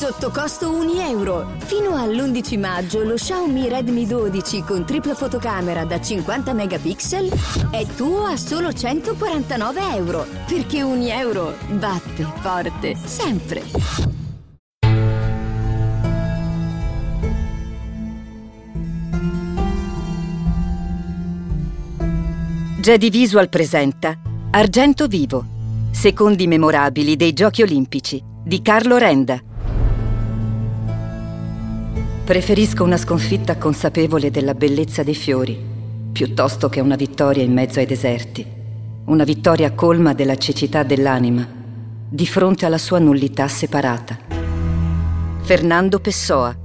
Sotto costo 1 euro. Fino all'11 maggio lo Xiaomi Redmi 12 con tripla fotocamera da 50 megapixel è tuo a solo 149 euro. Perché 1 euro batte forte sempre. Jedi Visual presenta Argento Vivo, secondi memorabili dei Giochi Olimpici di Carlo Renda. Preferisco una sconfitta consapevole della bellezza dei fiori, piuttosto che una vittoria in mezzo ai deserti, una vittoria colma della cecità dell'anima, di fronte alla sua nullità separata. Fernando Pessoa.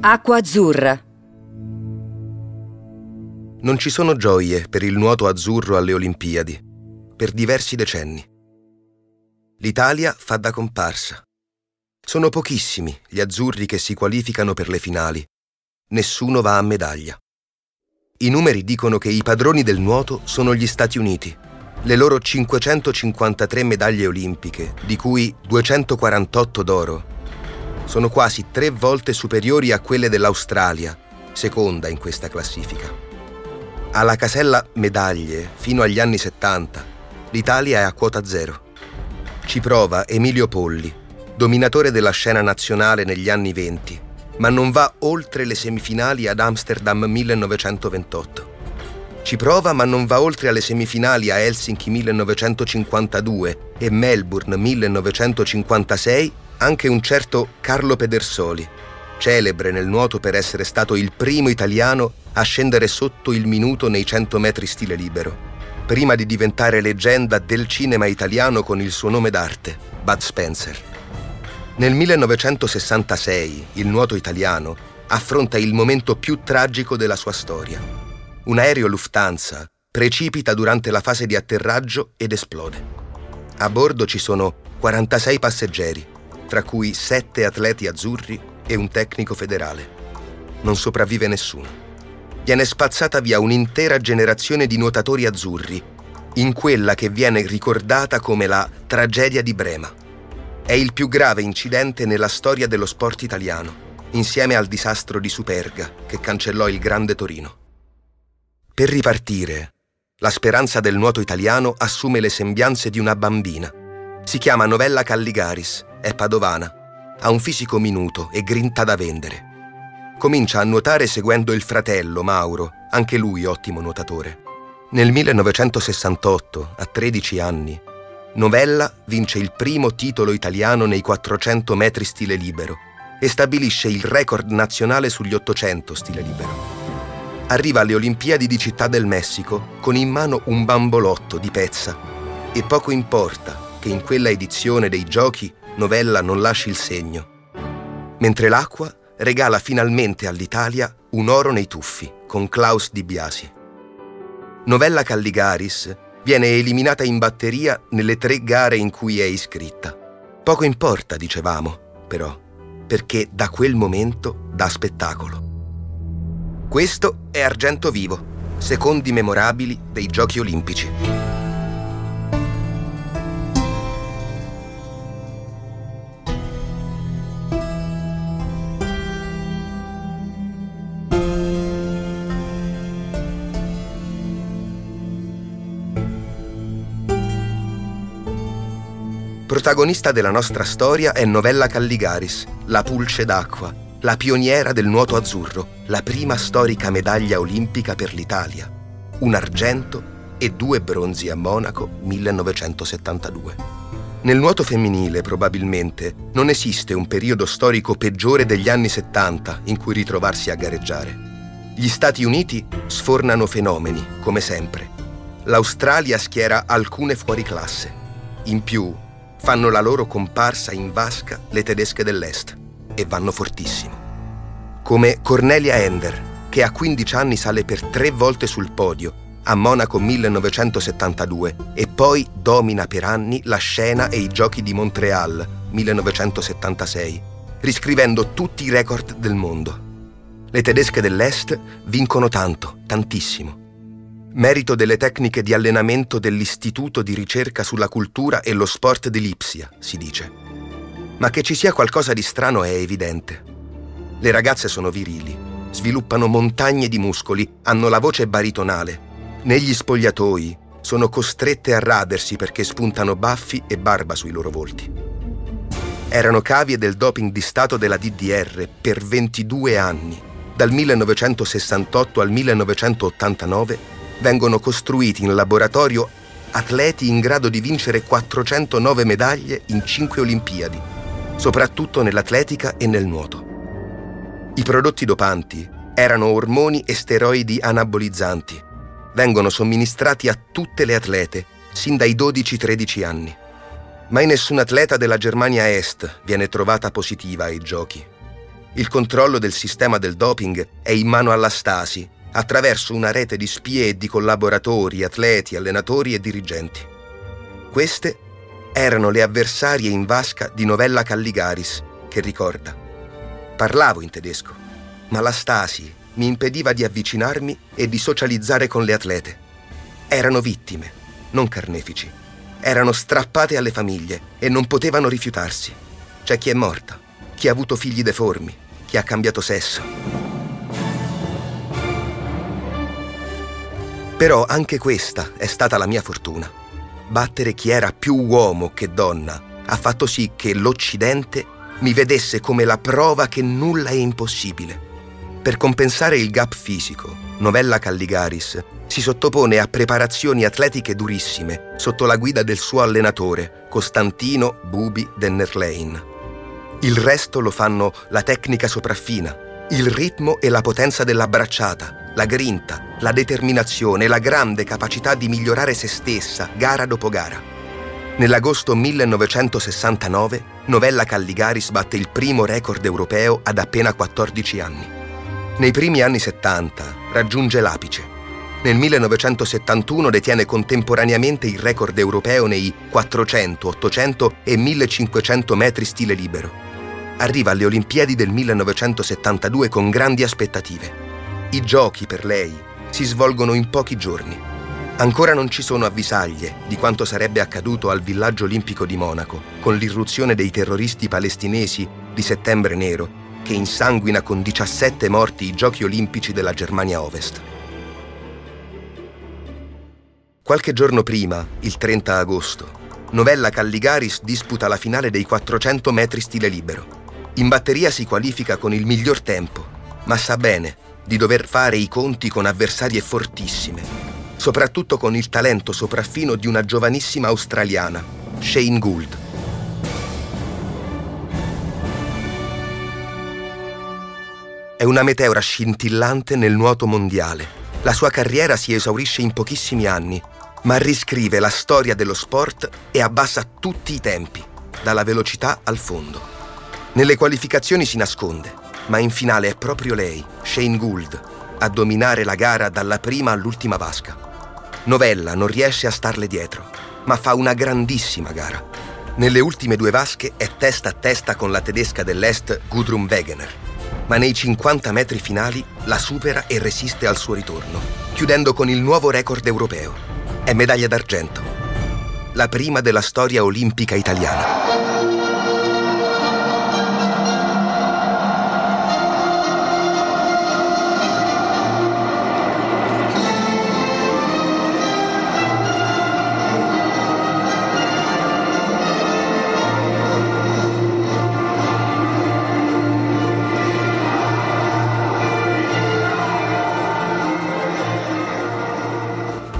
Acqua azzurra non ci sono gioie per il nuoto azzurro alle Olimpiadi, per diversi decenni. L'Italia fa da comparsa. Sono pochissimi gli azzurri che si qualificano per le finali. Nessuno va a medaglia. I numeri dicono che i padroni del nuoto sono gli Stati Uniti. Le loro 553 medaglie olimpiche, di cui 248 d'oro, sono quasi tre volte superiori a quelle dell'Australia, seconda in questa classifica. Alla casella medaglie, fino agli anni 70, l'Italia è a quota zero. Ci prova Emilio Polli, dominatore della scena nazionale negli anni 20, ma non va oltre le semifinali ad Amsterdam 1928. Ci prova ma non va oltre alle semifinali a Helsinki 1952 e Melbourne 1956 anche un certo Carlo Pedersoli, celebre nel nuoto per essere stato il primo italiano a scendere sotto il minuto nei 100 metri stile libero, prima di diventare leggenda del cinema italiano con il suo nome d'arte, Bud Spencer. Nel 1966 il nuoto italiano affronta il momento più tragico della sua storia. Un aereo Lufthansa precipita durante la fase di atterraggio ed esplode. A bordo ci sono 46 passeggeri, tra cui 7 atleti azzurri e un tecnico federale. Non sopravvive nessuno. Viene spazzata via un'intera generazione di nuotatori azzurri, in quella che viene ricordata come la tragedia di Brema. È il più grave incidente nella storia dello sport italiano, insieme al disastro di Superga che cancellò il Grande Torino. Per ripartire, la speranza del nuoto italiano assume le sembianze di una bambina. Si chiama Novella Calligaris, è padovana ha un fisico minuto e grinta da vendere. Comincia a nuotare seguendo il fratello, Mauro, anche lui ottimo nuotatore. Nel 1968, a 13 anni, Novella vince il primo titolo italiano nei 400 metri stile libero e stabilisce il record nazionale sugli 800 stile libero. Arriva alle Olimpiadi di Città del Messico con in mano un bambolotto di pezza e poco importa che in quella edizione dei giochi Novella non lasci il segno. Mentre l'acqua regala finalmente all'Italia un oro nei tuffi con Klaus Di Biasi. Novella Calligaris viene eliminata in batteria nelle tre gare in cui è iscritta. Poco importa, dicevamo, però, perché da quel momento dà spettacolo. Questo è Argento Vivo, secondi memorabili dei Giochi Olimpici. Protagonista della nostra storia è Novella Calligaris, la pulce d'acqua, la pioniera del nuoto azzurro, la prima storica medaglia olimpica per l'Italia. Un argento e due bronzi a Monaco 1972. Nel nuoto femminile, probabilmente, non esiste un periodo storico peggiore degli anni 70 in cui ritrovarsi a gareggiare. Gli Stati Uniti sfornano fenomeni, come sempre. L'Australia schiera alcune fuori classe. In più, fanno la loro comparsa in vasca le tedesche dell'Est e vanno fortissimo. Come Cornelia Ender, che a 15 anni sale per tre volte sul podio, a Monaco 1972 e poi domina per anni la scena e i giochi di Montreal 1976, riscrivendo tutti i record del mondo. Le tedesche dell'Est vincono tanto, tantissimo. Merito delle tecniche di allenamento dell'Istituto di ricerca sulla cultura e lo sport di Lipsia, si dice. Ma che ci sia qualcosa di strano è evidente. Le ragazze sono virili, sviluppano montagne di muscoli, hanno la voce baritonale. Negli spogliatoi sono costrette a radersi perché spuntano baffi e barba sui loro volti. Erano cavie del doping di Stato della DDR per 22 anni. Dal 1968 al 1989 vengono costruiti in laboratorio atleti in grado di vincere 409 medaglie in 5 Olimpiadi, soprattutto nell'atletica e nel nuoto. I prodotti dopanti erano ormoni e steroidi anabolizzanti. Vengono somministrati a tutte le atlete, sin dai 12-13 anni. Mai nessun atleta della Germania Est viene trovata positiva ai giochi. Il controllo del sistema del doping è in mano alla Stasi, attraverso una rete di spie e di collaboratori, atleti, allenatori e dirigenti. Queste erano le avversarie in vasca di Novella Calligaris, che ricorda. Parlavo in tedesco, ma la Stasi mi impediva di avvicinarmi e di socializzare con le atlete. Erano vittime, non carnefici. Erano strappate alle famiglie e non potevano rifiutarsi. C'è chi è morta, chi ha avuto figli deformi, chi ha cambiato sesso. Però anche questa è stata la mia fortuna. Battere chi era più uomo che donna ha fatto sì che l'Occidente mi vedesse come la prova che nulla è impossibile. Per compensare il gap fisico, Novella Calligaris si sottopone a preparazioni atletiche durissime sotto la guida del suo allenatore, Costantino Bubi Dennerlein. Il resto lo fanno la tecnica sopraffina, il ritmo e la potenza della bracciata, la grinta, la determinazione e la grande capacità di migliorare se stessa gara dopo gara. Nell'agosto 1969 Novella Calligaris batte il primo record europeo ad appena 14 anni. Nei primi anni 70 raggiunge l'apice. Nel 1971 detiene contemporaneamente il record europeo nei 400, 800 e 1500 metri stile libero. Arriva alle Olimpiadi del 1972 con grandi aspettative. I giochi per lei si svolgono in pochi giorni. Ancora non ci sono avvisaglie di quanto sarebbe accaduto al villaggio olimpico di Monaco con l'irruzione dei terroristi palestinesi di Settembre Nero, che insanguina con 17 morti i giochi olimpici della Germania Ovest. Qualche giorno prima, il 30 agosto, Novella Calligaris disputa la finale dei 400 metri stile libero. In batteria si qualifica con il miglior tempo, ma sa bene di dover fare i conti con avversarie fortissime, soprattutto con il talento sopraffino di una giovanissima australiana, Shane Gould. È una meteora scintillante nel nuoto mondiale. La sua carriera si esaurisce in pochissimi anni, ma riscrive la storia dello sport e abbassa tutti i tempi, dalla velocità al fondo. Nelle qualificazioni si nasconde, ma in finale è proprio lei, Shane Gould, a dominare la gara dalla prima all'ultima vasca. Novella non riesce a starle dietro, ma fa una grandissima gara. Nelle ultime due vasche è testa a testa con la tedesca dell'Est Gudrun Wegener, ma nei 50 metri finali la supera e resiste al suo ritorno, chiudendo con il nuovo record europeo. È medaglia d'argento, la prima della storia olimpica italiana.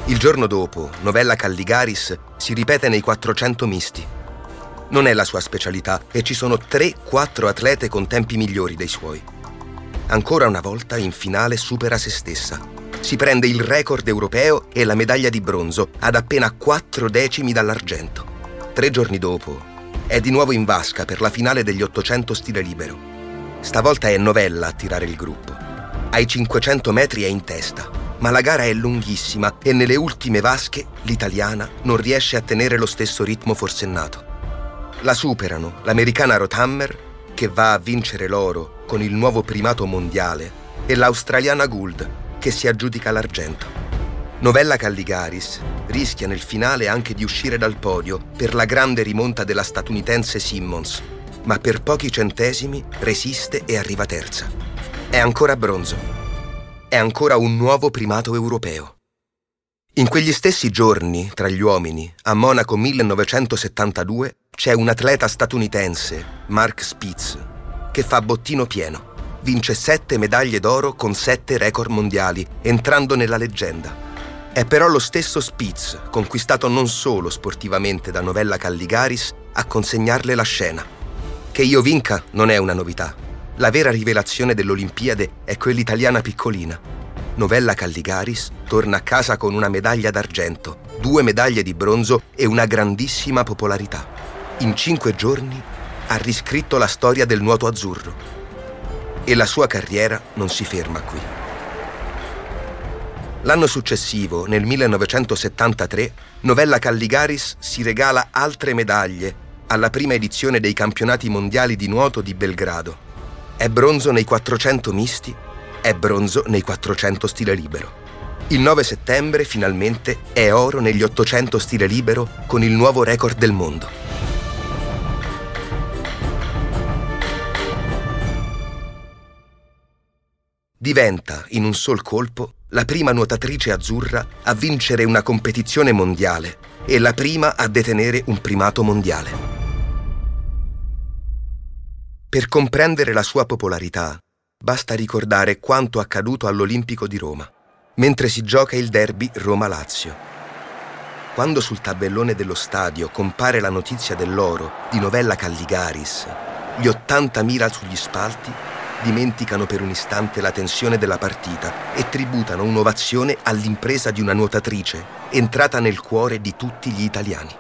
Il giorno dopo, Novella Calligaris si ripete nei 400 misti. Non è la sua specialità e ci sono 3-4 atlete con tempi migliori dei suoi. Ancora una volta in finale supera se stessa. Si prende il record europeo e la medaglia di bronzo ad appena 4 decimi dall'argento. Tre giorni dopo è di nuovo in vasca per la finale degli 800 stile libero. Stavolta è Novella a tirare il gruppo. Ai 500 metri è in testa ma la gara è lunghissima e nelle ultime vasche l'italiana non riesce a tenere lo stesso ritmo forsennato. La superano l'americana Rothammer, che va a vincere l'oro con il nuovo primato mondiale, e l'australiana Gould, che si aggiudica l'argento. Novella Calligaris rischia nel finale anche di uscire dal podio per la grande rimonta della statunitense Simmons, ma per pochi centesimi resiste e arriva terza. È ancora bronzo. È ancora un nuovo primato europeo. In quegli stessi giorni, tra gli uomini, a Monaco 1972, c'è un atleta statunitense, Mark Spitz, che fa bottino pieno. Vince sette medaglie d'oro con sette record mondiali, entrando nella leggenda. È però lo stesso Spitz, conquistato non solo sportivamente da Novella Calligaris, a consegnarle la scena. Che io vinca non è una novità. La vera rivelazione dell'Olimpiade è quell'italiana piccolina. Novella Calligaris torna a casa con una medaglia d'argento, due medaglie di bronzo e una grandissima popolarità. In cinque giorni ha riscritto la storia del nuoto azzurro. E la sua carriera non si ferma qui. L'anno successivo, nel 1973, Novella Calligaris si regala altre medaglie alla prima edizione dei campionati mondiali di nuoto di Belgrado. È bronzo nei 400 misti, è bronzo nei 400 stile libero. Il 9 settembre, finalmente, è oro negli 800 stile libero con il nuovo record del mondo. diventa, in un sol colpo, la prima nuotatrice azzurra a vincere una competizione mondiale e la prima a detenere un primato mondiale. Per comprendere la sua popolarità, basta ricordare quanto accaduto all'Olimpico di Roma, mentre si gioca il derby Roma-Lazio. Quando sul tabellone dello stadio compare la notizia dell'oro di Novella Calligaris, gli 80.000 sugli spalti dimenticano per un istante la tensione della partita e tributano un'ovazione all'impresa di una nuotatrice entrata nel cuore di tutti gli italiani.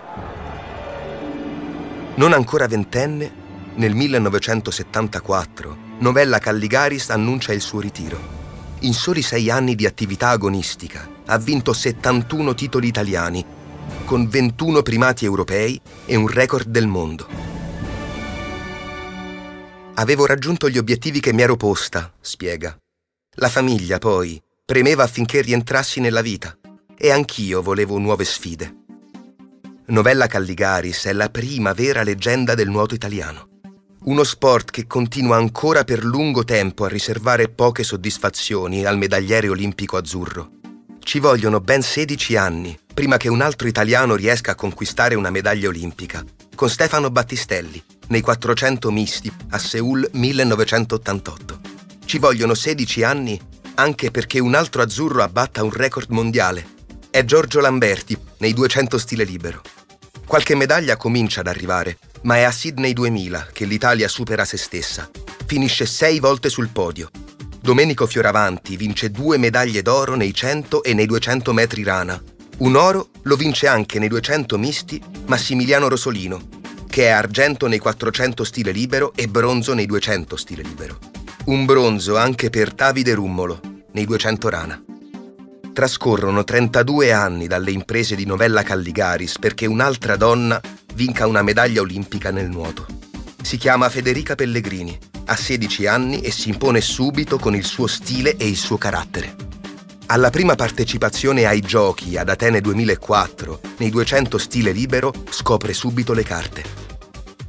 Non ancora ventenne, nel 1974, Novella Calligaris annuncia il suo ritiro. In soli sei anni di attività agonistica ha vinto 71 titoli italiani, con 21 primati europei e un record del mondo. Avevo raggiunto gli obiettivi che mi ero posta, spiega. La famiglia, poi, premeva affinché rientrassi nella vita e anch'io volevo nuove sfide. Novella Calligaris è la prima vera leggenda del nuoto italiano. Uno sport che continua ancora per lungo tempo a riservare poche soddisfazioni al medagliere olimpico azzurro. Ci vogliono ben 16 anni prima che un altro italiano riesca a conquistare una medaglia olimpica, con Stefano Battistelli, nei 400 misti a Seoul 1988. Ci vogliono 16 anni anche perché un altro azzurro abbatta un record mondiale. È Giorgio Lamberti nei 200 stile libero. Qualche medaglia comincia ad arrivare, ma è a Sydney 2000 che l'Italia supera se stessa. Finisce sei volte sul podio. Domenico Fioravanti vince due medaglie d'oro nei 100 e nei 200 metri rana. Un oro lo vince anche nei 200 misti Massimiliano Rosolino, che è argento nei 400 stile libero e bronzo nei 200 stile libero. Un bronzo anche per Davide Rummolo nei 200 rana. Trascorrono 32 anni dalle imprese di Novella Calligaris perché un'altra donna vinca una medaglia olimpica nel nuoto. Si chiama Federica Pellegrini, ha 16 anni e si impone subito con il suo stile e il suo carattere. Alla prima partecipazione ai giochi ad Atene 2004, nei 200 stile libero, scopre subito le carte.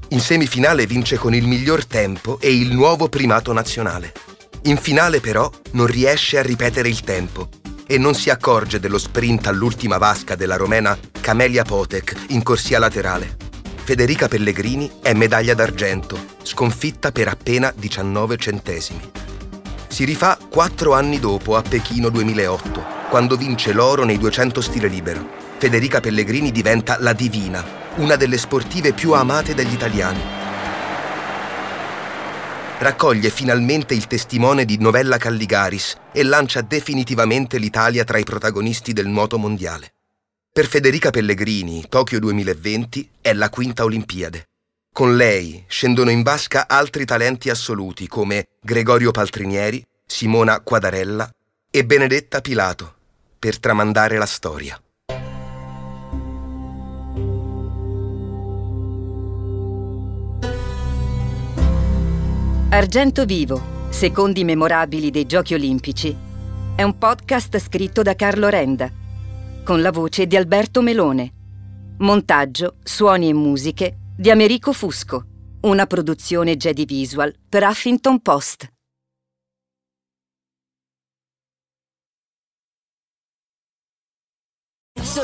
In semifinale vince con il miglior tempo e il nuovo primato nazionale. In finale però non riesce a ripetere il tempo e non si accorge dello sprint all'ultima vasca della romena Camelia Potek in corsia laterale. Federica Pellegrini è medaglia d'argento, sconfitta per appena 19 centesimi. Si rifà quattro anni dopo a Pechino 2008, quando vince l'oro nei 200 stile libero. Federica Pellegrini diventa la divina, una delle sportive più amate dagli italiani. Raccoglie finalmente il testimone di Novella Calligaris e lancia definitivamente l'Italia tra i protagonisti del nuoto mondiale. Per Federica Pellegrini, Tokyo 2020 è la quinta Olimpiade. Con lei scendono in vasca altri talenti assoluti come Gregorio Paltrinieri, Simona Quadarella e Benedetta Pilato, per tramandare la storia. Argento Vivo, secondi memorabili dei Giochi Olimpici, è un podcast scritto da Carlo Renda, con la voce di Alberto Melone. Montaggio, suoni e musiche di Americo Fusco. Una produzione Jedi Visual per Huffington Post.